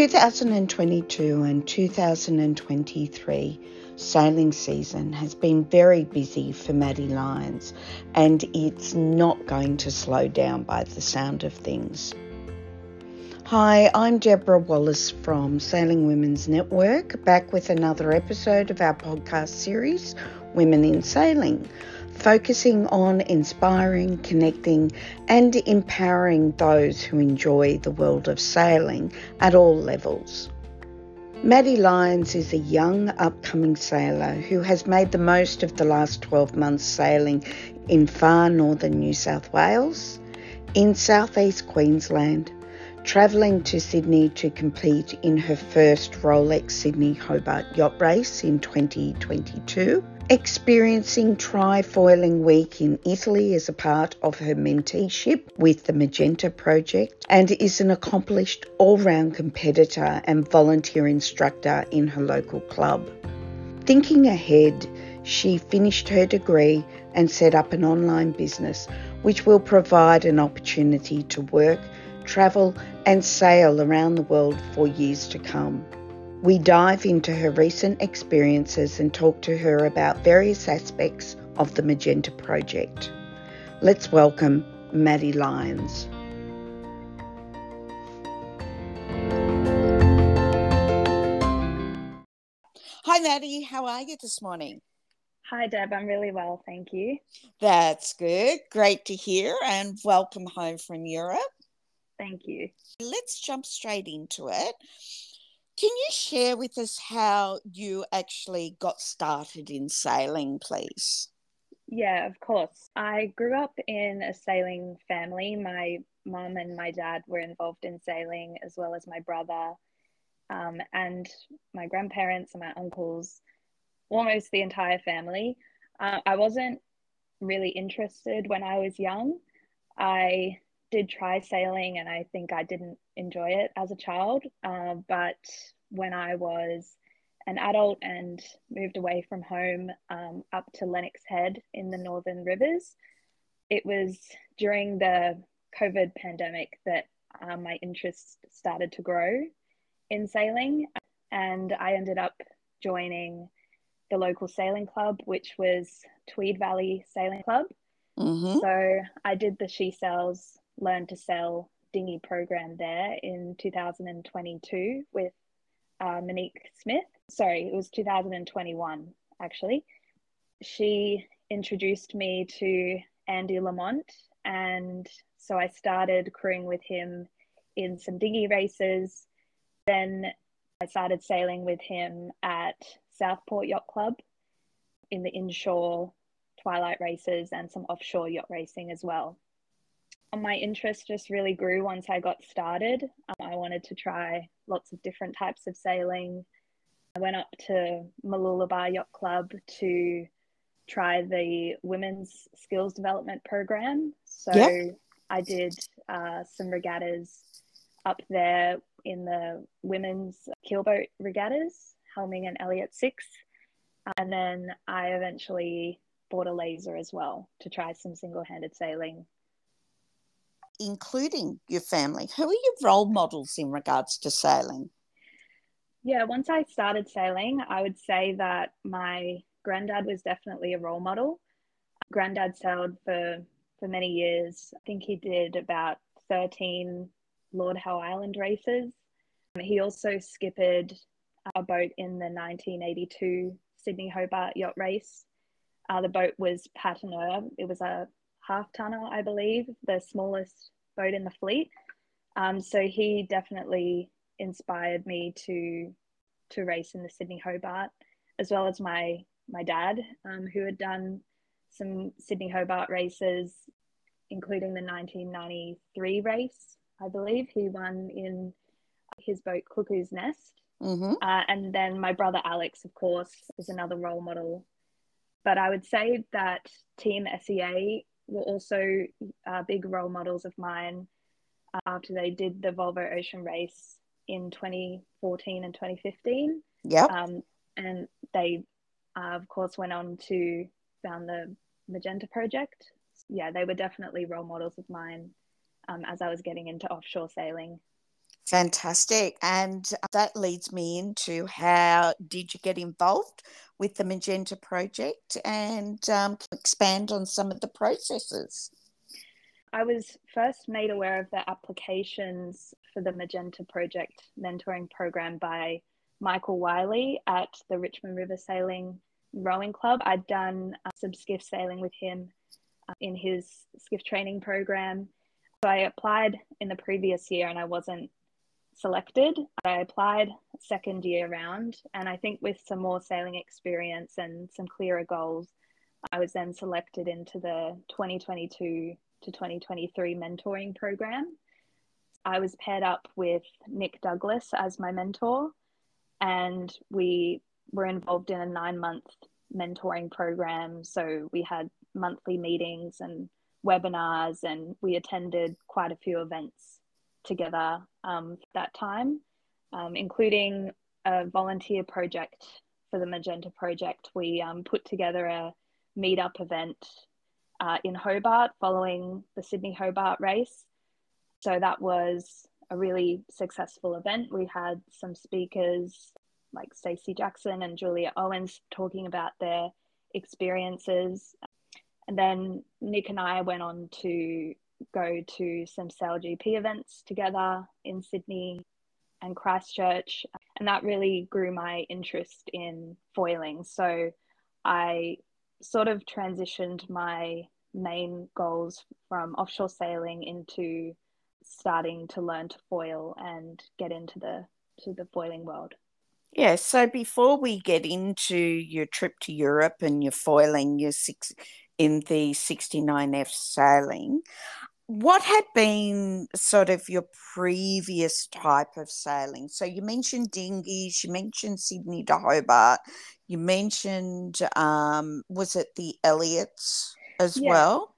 2022 and 2023 sailing season has been very busy for Maddie Lyons and it's not going to slow down by the sound of things. Hi, I'm Deborah Wallace from Sailing Women's Network, back with another episode of our podcast series, Women in Sailing, focusing on inspiring, connecting, and empowering those who enjoy the world of sailing at all levels. Maddie Lyons is a young upcoming sailor who has made the most of the last 12 months sailing in far northern New South Wales, in southeast Queensland, travelling to Sydney to compete in her first Rolex Sydney Hobart yacht race in 2022, experiencing Trifoiling Week in Italy as a part of her menteeship with the Magenta Project, and is an accomplished all round competitor and volunteer instructor in her local club. Thinking ahead, she finished her degree and set up an online business which will provide an opportunity to work travel, and sail around the world for years to come. We dive into her recent experiences and talk to her about various aspects of the Magenta project. Let's welcome Maddie Lyons. Hi, Maddie. How are you this morning? Hi, Deb. I'm really well, thank you. That's good. Great to hear, and welcome home from Europe. Thank you. Let's jump straight into it. Can you share with us how you actually got started in sailing, please? Yeah, of course. I grew up in a sailing family. My mum and my dad were involved in sailing, as well as my brother um, and my grandparents and my uncles, almost the entire family. Uh, I wasn't really interested when I was young. I did try sailing and I think I didn't enjoy it as a child. Uh, but when I was an adult and moved away from home um, up to Lennox Head in the Northern Rivers, it was during the COVID pandemic that uh, my interest started to grow in sailing. And I ended up joining the local sailing club, which was Tweed Valley Sailing Club. Mm-hmm. So I did the She Sails learn to sail dinghy program there in 2022 with uh, Monique Smith. Sorry, it was 2021 actually. She introduced me to Andy Lamont, and so I started crewing with him in some dinghy races. Then I started sailing with him at Southport Yacht Club in the inshore twilight races and some offshore yacht racing as well my interest just really grew once I got started. Um, I wanted to try lots of different types of sailing. I went up to Mooloolaba Yacht Club to try the women's skills development program. So yep. I did uh, some regattas up there in the women's keelboat regattas, Helming and Elliott Six. And then I eventually bought a laser as well to try some single handed sailing including your family. Who are your role models in regards to sailing? Yeah, once I started sailing, I would say that my granddad was definitely a role model. Granddad sailed for for many years. I think he did about 13 Lord Howe Island races. He also skippered a boat in the 1982 Sydney Hobart yacht race. Uh, the boat was Patineur. It was a half tonner, I believe, the smallest boat in the fleet. Um, so he definitely inspired me to to race in the Sydney Hobart, as well as my my dad, um, who had done some Sydney Hobart races, including the 1993 race. I believe he won in his boat Cuckoo's Nest. Mm-hmm. Uh, and then my brother Alex, of course, is another role model. But I would say that Team SCA were also uh, big role models of mine uh, after they did the Volvo Ocean Race in 2014 and 2015. Yeah. Um, and they, uh, of course, went on to found the Magenta Project. Yeah, they were definitely role models of mine um, as I was getting into offshore sailing. Fantastic. And that leads me into how did you get involved with the Magenta project and um, expand on some of the processes? I was first made aware of the applications for the Magenta Project mentoring program by Michael Wiley at the Richmond River Sailing Rowing Club. I'd done uh, some skiff sailing with him uh, in his skiff training program. So I applied in the previous year and I wasn't selected. I applied second year round, and I think with some more sailing experience and some clearer goals, I was then selected into the 2022 to 2023 mentoring program. I was paired up with Nick Douglas as my mentor, and we were involved in a nine month mentoring program. So we had monthly meetings and webinars, and we attended quite a few events together um, that time, um, including a volunteer project for the Magenta project. We um, put together a meetup event uh, in Hobart following the Sydney Hobart race. So that was a really successful event. We had some speakers like Stacey Jackson and Julia Owens talking about their experiences. And then Nick and I went on to go to some SailGP events together in Sydney and Christchurch. And that really grew my interest in foiling. So I sort of transitioned my main goals from offshore sailing into starting to learn to foil and get into the to the foiling world. Yeah, so before we get into your trip to Europe and your foiling your six in the 69F sailing, what had been sort of your previous type of sailing? So you mentioned dinghies, you mentioned Sydney to Hobart, you mentioned um, was it the Elliotts as yeah. well?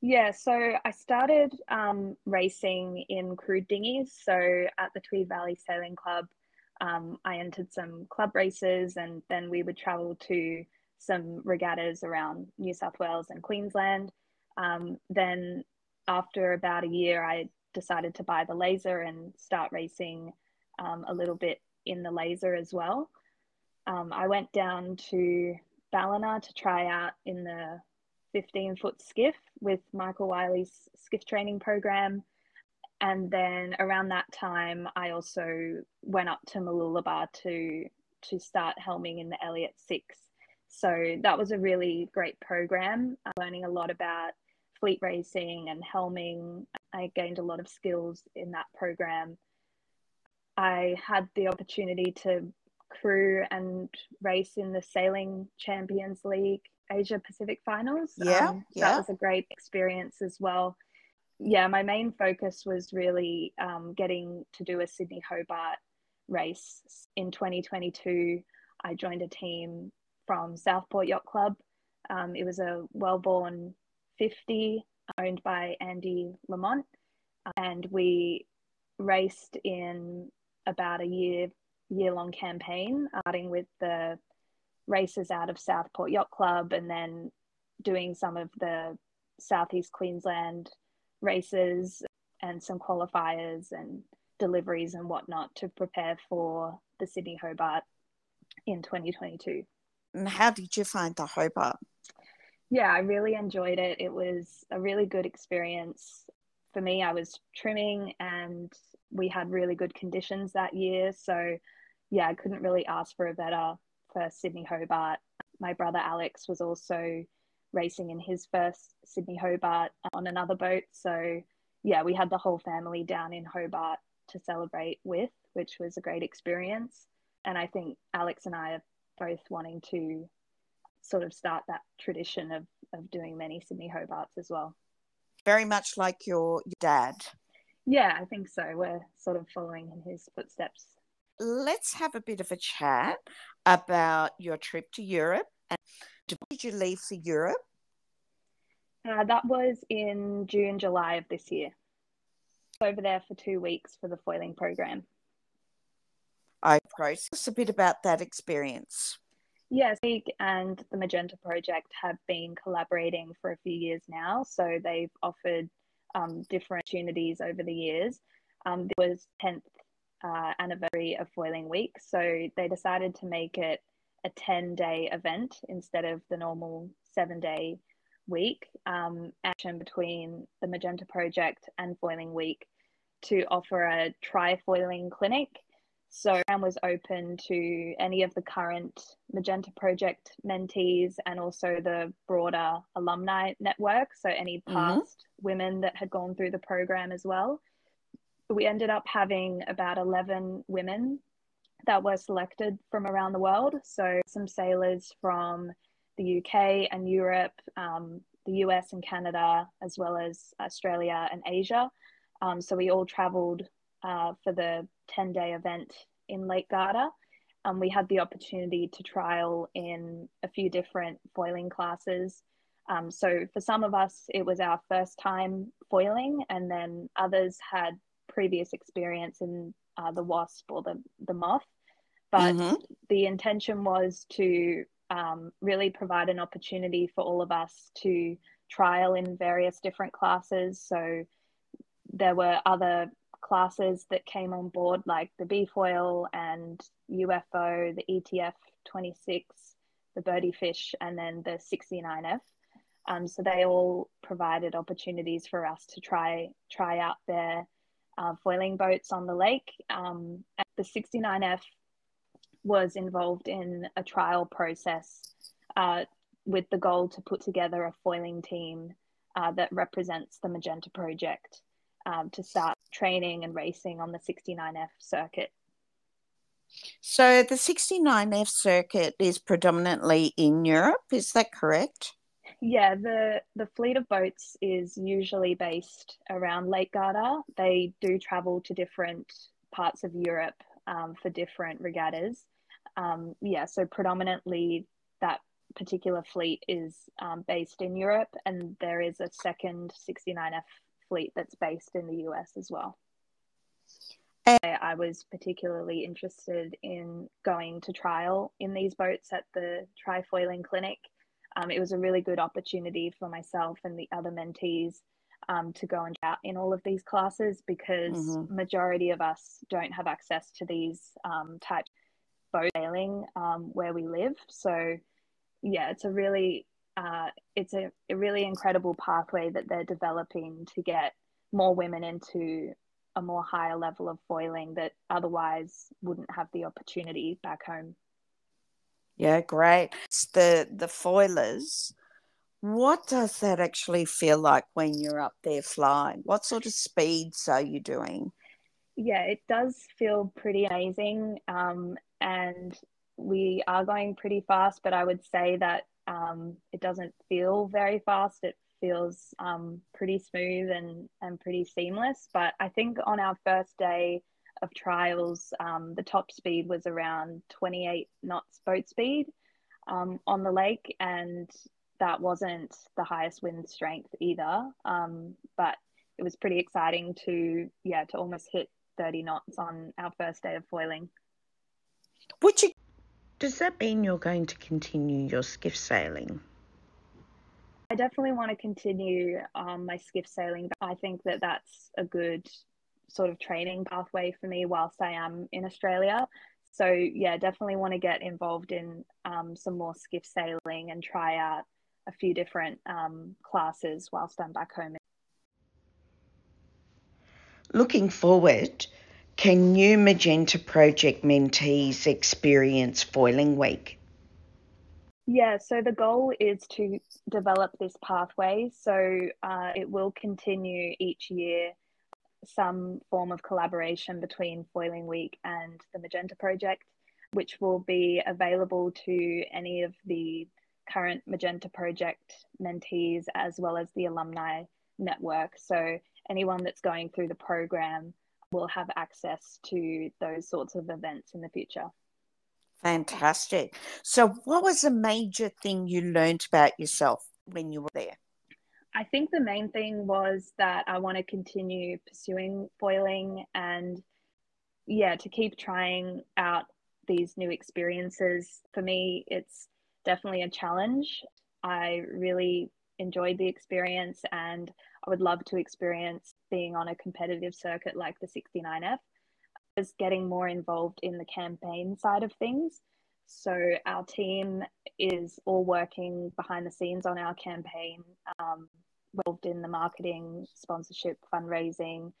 Yeah, so I started um, racing in crewed dinghies. So at the Tweed Valley Sailing Club, um, I entered some club races, and then we would travel to some regattas around New South Wales and Queensland. Um, then after about a year, I decided to buy the laser and start racing um, a little bit in the laser as well. Um, I went down to Ballina to try out in the 15 foot skiff with Michael Wiley's skiff training program. And then around that time, I also went up to Mooloolaba to to start helming in the Elliott Six. So that was a really great program, learning a lot about fleet racing and helming. I gained a lot of skills in that program. I had the opportunity to crew and race in the Sailing Champions League Asia Pacific Finals. Yeah, um, yeah. That was a great experience as well. Yeah, my main focus was really um, getting to do a Sydney Hobart race. In 2022, I joined a team from Southport Yacht Club. Um, it was a Wellborn 50 owned by Andy Lamont. And we raced in about a year year long campaign, starting with the races out of Southport Yacht Club and then doing some of the Southeast Queensland races and some qualifiers and deliveries and whatnot to prepare for the Sydney Hobart in 2022. And how did you find the Hobart? Yeah, I really enjoyed it. It was a really good experience. For me, I was trimming and we had really good conditions that year. So, yeah, I couldn't really ask for a better for Sydney Hobart. My brother Alex was also racing in his first Sydney Hobart on another boat. So, yeah, we had the whole family down in Hobart to celebrate with, which was a great experience. And I think Alex and I are both wanting to sort of start that tradition of, of doing many Sydney Hobarts as well. Very much like your, your dad. Yeah, I think so. We're sort of following in his footsteps. Let's have a bit of a chat about your trip to Europe. And did you leave for Europe? Uh, that was in June, July of this year. Over there for two weeks for the foiling program. I process a bit about that experience. Yes, League and the Magenta Project have been collaborating for a few years now. So they've offered um, different opportunities over the years. Um, this was 10th uh, anniversary of Foiling Week. So they decided to make it a 10 day event instead of the normal seven day week. Um, action between the Magenta Project and Foiling Week to offer a try-foiling clinic. So I was open to any of the current Magenta Project mentees and also the broader alumni network. So any mm-hmm. past mm-hmm. women that had gone through the program as well. We ended up having about 11 women that were selected from around the world. So some sailors from the UK and Europe, um, the US and Canada, as well as Australia and Asia. Um, so we all traveled uh, for the 10 day event in Lake Garda. Um, we had the opportunity to trial in a few different foiling classes. Um, so for some of us, it was our first time foiling, and then others had previous experience in uh, the WASZP or the, the moth. But mm-hmm. the intention was to um, really provide an opportunity for all of us to trial in various different classes. So there were other classes that came on board, like the B-foil and UFO, the ETF 26, the BirdyFish, and then the 69F. Um, so they all provided opportunities for us to try try out their uh, foiling boats on the lake. Um, the 69F was involved in a trial process uh, with the goal to put together a foiling team uh, that represents the Magenta project um, to start training and racing on the 69F circuit. So the 69F circuit is predominantly in Europe, is that correct? Yeah, the, the fleet of boats is usually based around Lake Garda. They do travel to different parts of Europe um, for different regattas. Um, yeah, so predominantly that particular fleet is um, based in Europe, and there is a second 69F fleet that's based in the US as well. And I was particularly interested in going to trial in these boats at the try-foiling clinic. Um, it was a really good opportunity for myself and the other mentees um, to go and out in all of these classes because mm-hmm. majority of us don't have access to these um, types boat sailing um, where we live. So yeah, it's a really uh, it's a, a really incredible pathway that they're developing to get more women into a more higher level of foiling that otherwise wouldn't have the opportunity back home. Yeah, great. It's the the foilers. What does that actually feel like when you're up there flying? What sort of speeds are you doing? Yeah, it does feel pretty amazing. Um, and we are going pretty fast, but I would say that um, it doesn't feel very fast. It feels um, pretty smooth and, and pretty seamless. But I think on our first day of trials, um, the top speed was around 28 knots boat speed um, on the lake, and that wasn't the highest wind strength either. Um, but it was pretty exciting to yeah to almost hit 30 knots on our first day of foiling. Would you does that mean you're going to continue your skiff sailing? I definitely want to continue um, my skiff sailing. I think that that's a good sort of training pathway for me whilst I am in Australia. So, yeah, definitely want to get involved in um, some more skiff sailing and try out a few different um, classes whilst I'm back home. Looking forward, can new Magenta Project mentees experience Foiling Week? Yeah, so the goal is to develop this pathway. So uh, it will continue each year some form of collaboration between Foiling Week and the Magenta Project, which will be available to any of the current Magenta Project mentees as well as the alumni network. So anyone that's going through the program will have access to those sorts of events in the future. Fantastic. So, what was the major thing you learned about yourself when you were there? I think the main thing was that I want to continue pursuing foiling and, yeah, to keep trying out these new experiences. For me, it's definitely a challenge. I really enjoyed the experience and I would love to experience being on a competitive circuit like the 69F. is getting more involved in the campaign side of things. So our team is all working behind the scenes on our campaign, um, involved in the marketing, sponsorship, fundraising,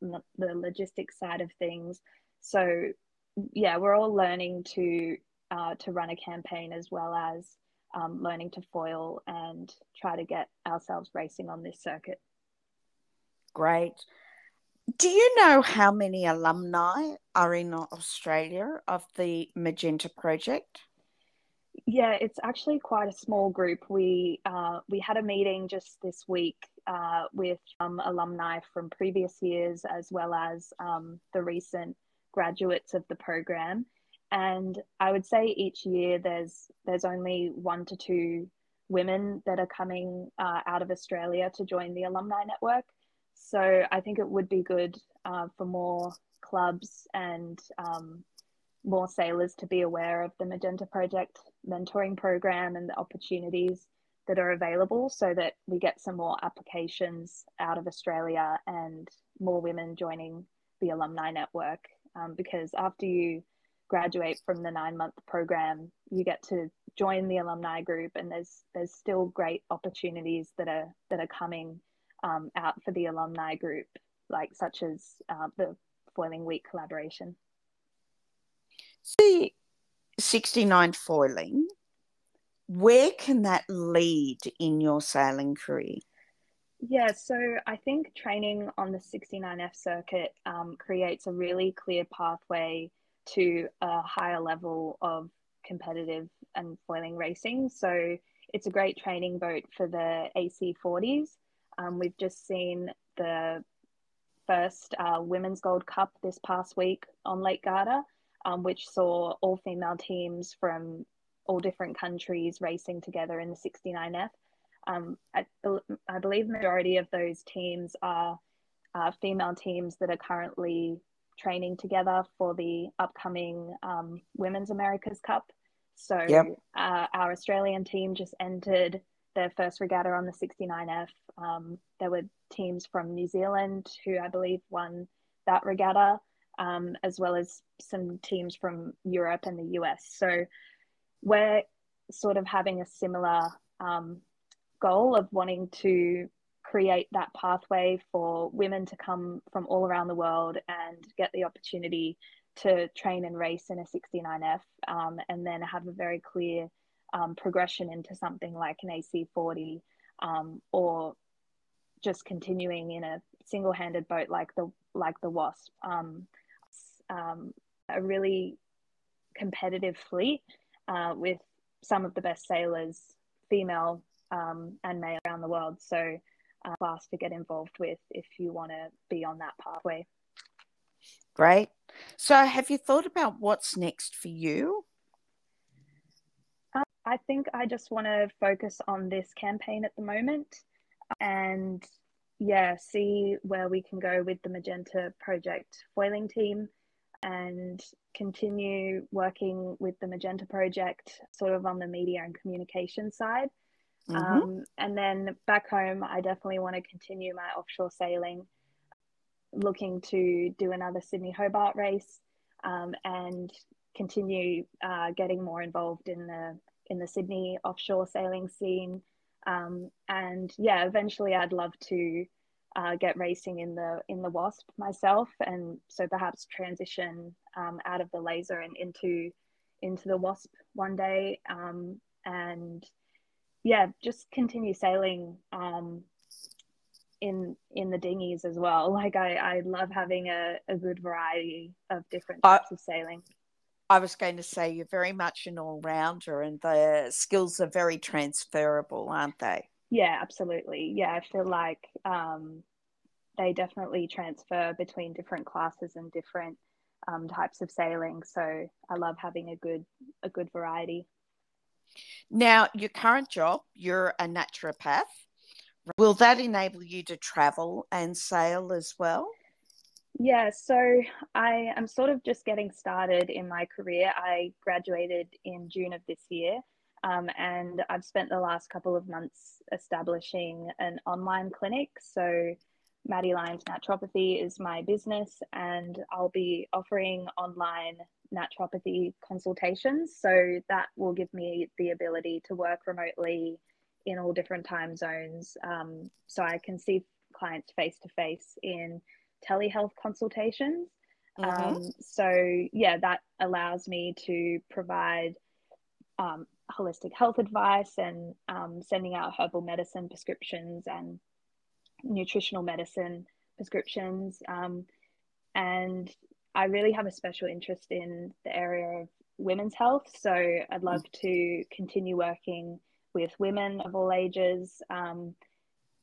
the logistics side of things. So yeah, we're all learning to uh, to run a campaign as well as um, learning to foil and try to get ourselves racing on this circuit. Great. Do you know how many alumni are in Australia of the Magenta project? Yeah, it's actually quite a small group. We uh, we had a meeting just this week uh, with um, alumni from previous years as well as um, the recent graduates of the program, and I would say each year there's there's only one to two women that are coming uh, out of Australia to join the alumni network. So I think it would be good uh, for more clubs and um, more sailors to be aware of the Magenta Project mentoring program and the opportunities that are available so that we get some more applications out of Australia and more women joining the alumni network. Um, because after you graduate from the nine month program, you get to join the alumni group, and there's there's still great opportunities that are that are coming um, out for the alumni group, like such as uh, the Foiling Week collaboration. See, 69 foiling, where can that lead in your sailing career? Yeah, so I think training on the 69F circuit um, creates a really clear pathway to a higher level of competitive and foiling racing. So it's a great training boat for the AC40s. Um, we've just seen the first uh, Women's Gold Cup this past week on Lake Garda, um, which saw all female teams from all different countries racing together in the 69F. Um, I, I believe majority of those teams are uh, female teams that are currently training together for the upcoming um, Women's America's Cup. So yep. uh, our Australian team just entered their first regatta on the 69F. Um, there were teams from New Zealand who I believe won that regatta, um, as well as some teams from Europe and the US. So we're sort of having a similar um, goal of wanting to create that pathway for women to come from all around the world and get the opportunity to train and race in a 69F um, and then have a very clear um, progression into something like an AC40 um, or just continuing in a single-handed boat like the like the WASZP. Um, um, a really competitive fleet uh, with some of the best sailors, female um, and male around the world. So uh, class to get involved with if you want to be on that pathway. Great. So, have you thought about what's next for you? Um, I think I just want to focus on this campaign at the moment and, yeah, see where we can go with the Magenta Project foiling team and continue working with the Magenta Project sort of on the media and communication side Mm-hmm. Um, and then back home, I definitely want to continue my offshore sailing, looking to do another Sydney Hobart race um, and continue uh, getting more involved in the in the Sydney offshore sailing scene. Um, and yeah, eventually, I'd love to uh, get racing in the in the WASZP myself, and so perhaps transition um, out of the laser and into into the WASZP one day. Um, and yeah, just continue sailing um, in in the dinghies as well. Like I, I love having a, a good variety of different types I, of sailing. I was going to say you're very much an all rounder, and the skills are very transferable, aren't they? Yeah, absolutely. Yeah, I feel like um, they definitely transfer between different classes and different um, types of sailing. So I love having a good a good variety. Now, your current job, you're a naturopath. Will that enable you to travel and sail as well? Yeah, so I am sort of just getting started in my career. I graduated in June of this year, um, and I've spent the last couple of months establishing an online clinic. So Maddie Lyons Naturopathy is my business, and I'll be offering online naturopathy consultations. So that will give me the ability to work remotely in all different time zones. Um, so I can see clients face to face in telehealth consultations. Mm-hmm. Um, so, yeah, that allows me to provide um, holistic health advice and um, sending out herbal medicine prescriptions and nutritional medicine prescriptions. Um, and I really have a special interest in the area of women's health. So I'd love to continue working with women of all ages. Um,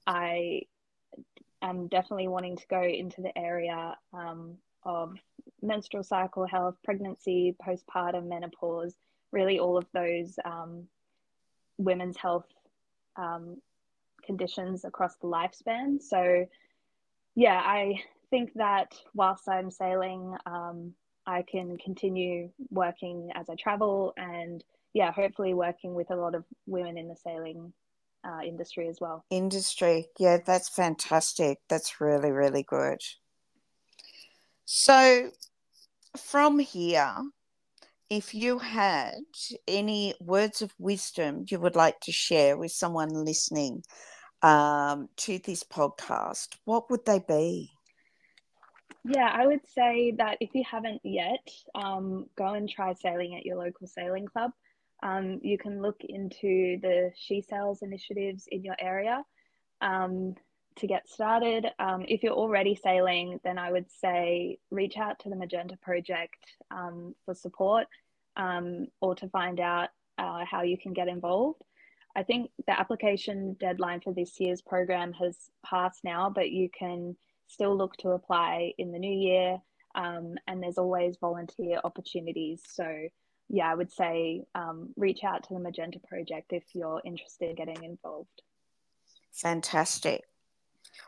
I am definitely wanting to go into the area um, of menstrual cycle health, pregnancy, postpartum, menopause, really all of those um, women's health um, conditions across the lifespan. So, yeah, I think that whilst I'm sailing, um, I can continue working as I travel and, yeah, hopefully working with a lot of women in the sailing uh, industry as well. Industry, yeah, that's fantastic. That's really, really good. So, from here, if you had any words of wisdom you would like to share with someone listening um, to this podcast, what would they be? Yeah, I would say that if you haven't yet, um, go and try sailing at your local sailing club. Um, you can look into the She Sails initiatives in your area um, to get started. Um, if you're already sailing, then I would say reach out to the Magenta Project um, for support um, or to find out uh, how you can get involved. I think the application deadline for this year's program has passed now, but you can still look to apply in the new year. Um, and there's always volunteer opportunities. So, yeah, I would say um, reach out to the Magenta Project if you're interested in getting involved. Fantastic.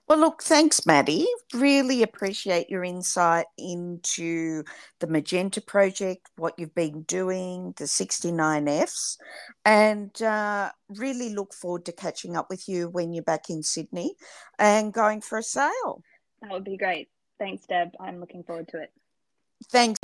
Well, look, thanks, Maddie. Really appreciate your insight into the Magenta Project, what you've been doing, the 69Fs, and uh, really look forward to catching up with you when you're back in Sydney and going for a sail. That would be great. Thanks, Deb. I'm looking forward to it. Thanks.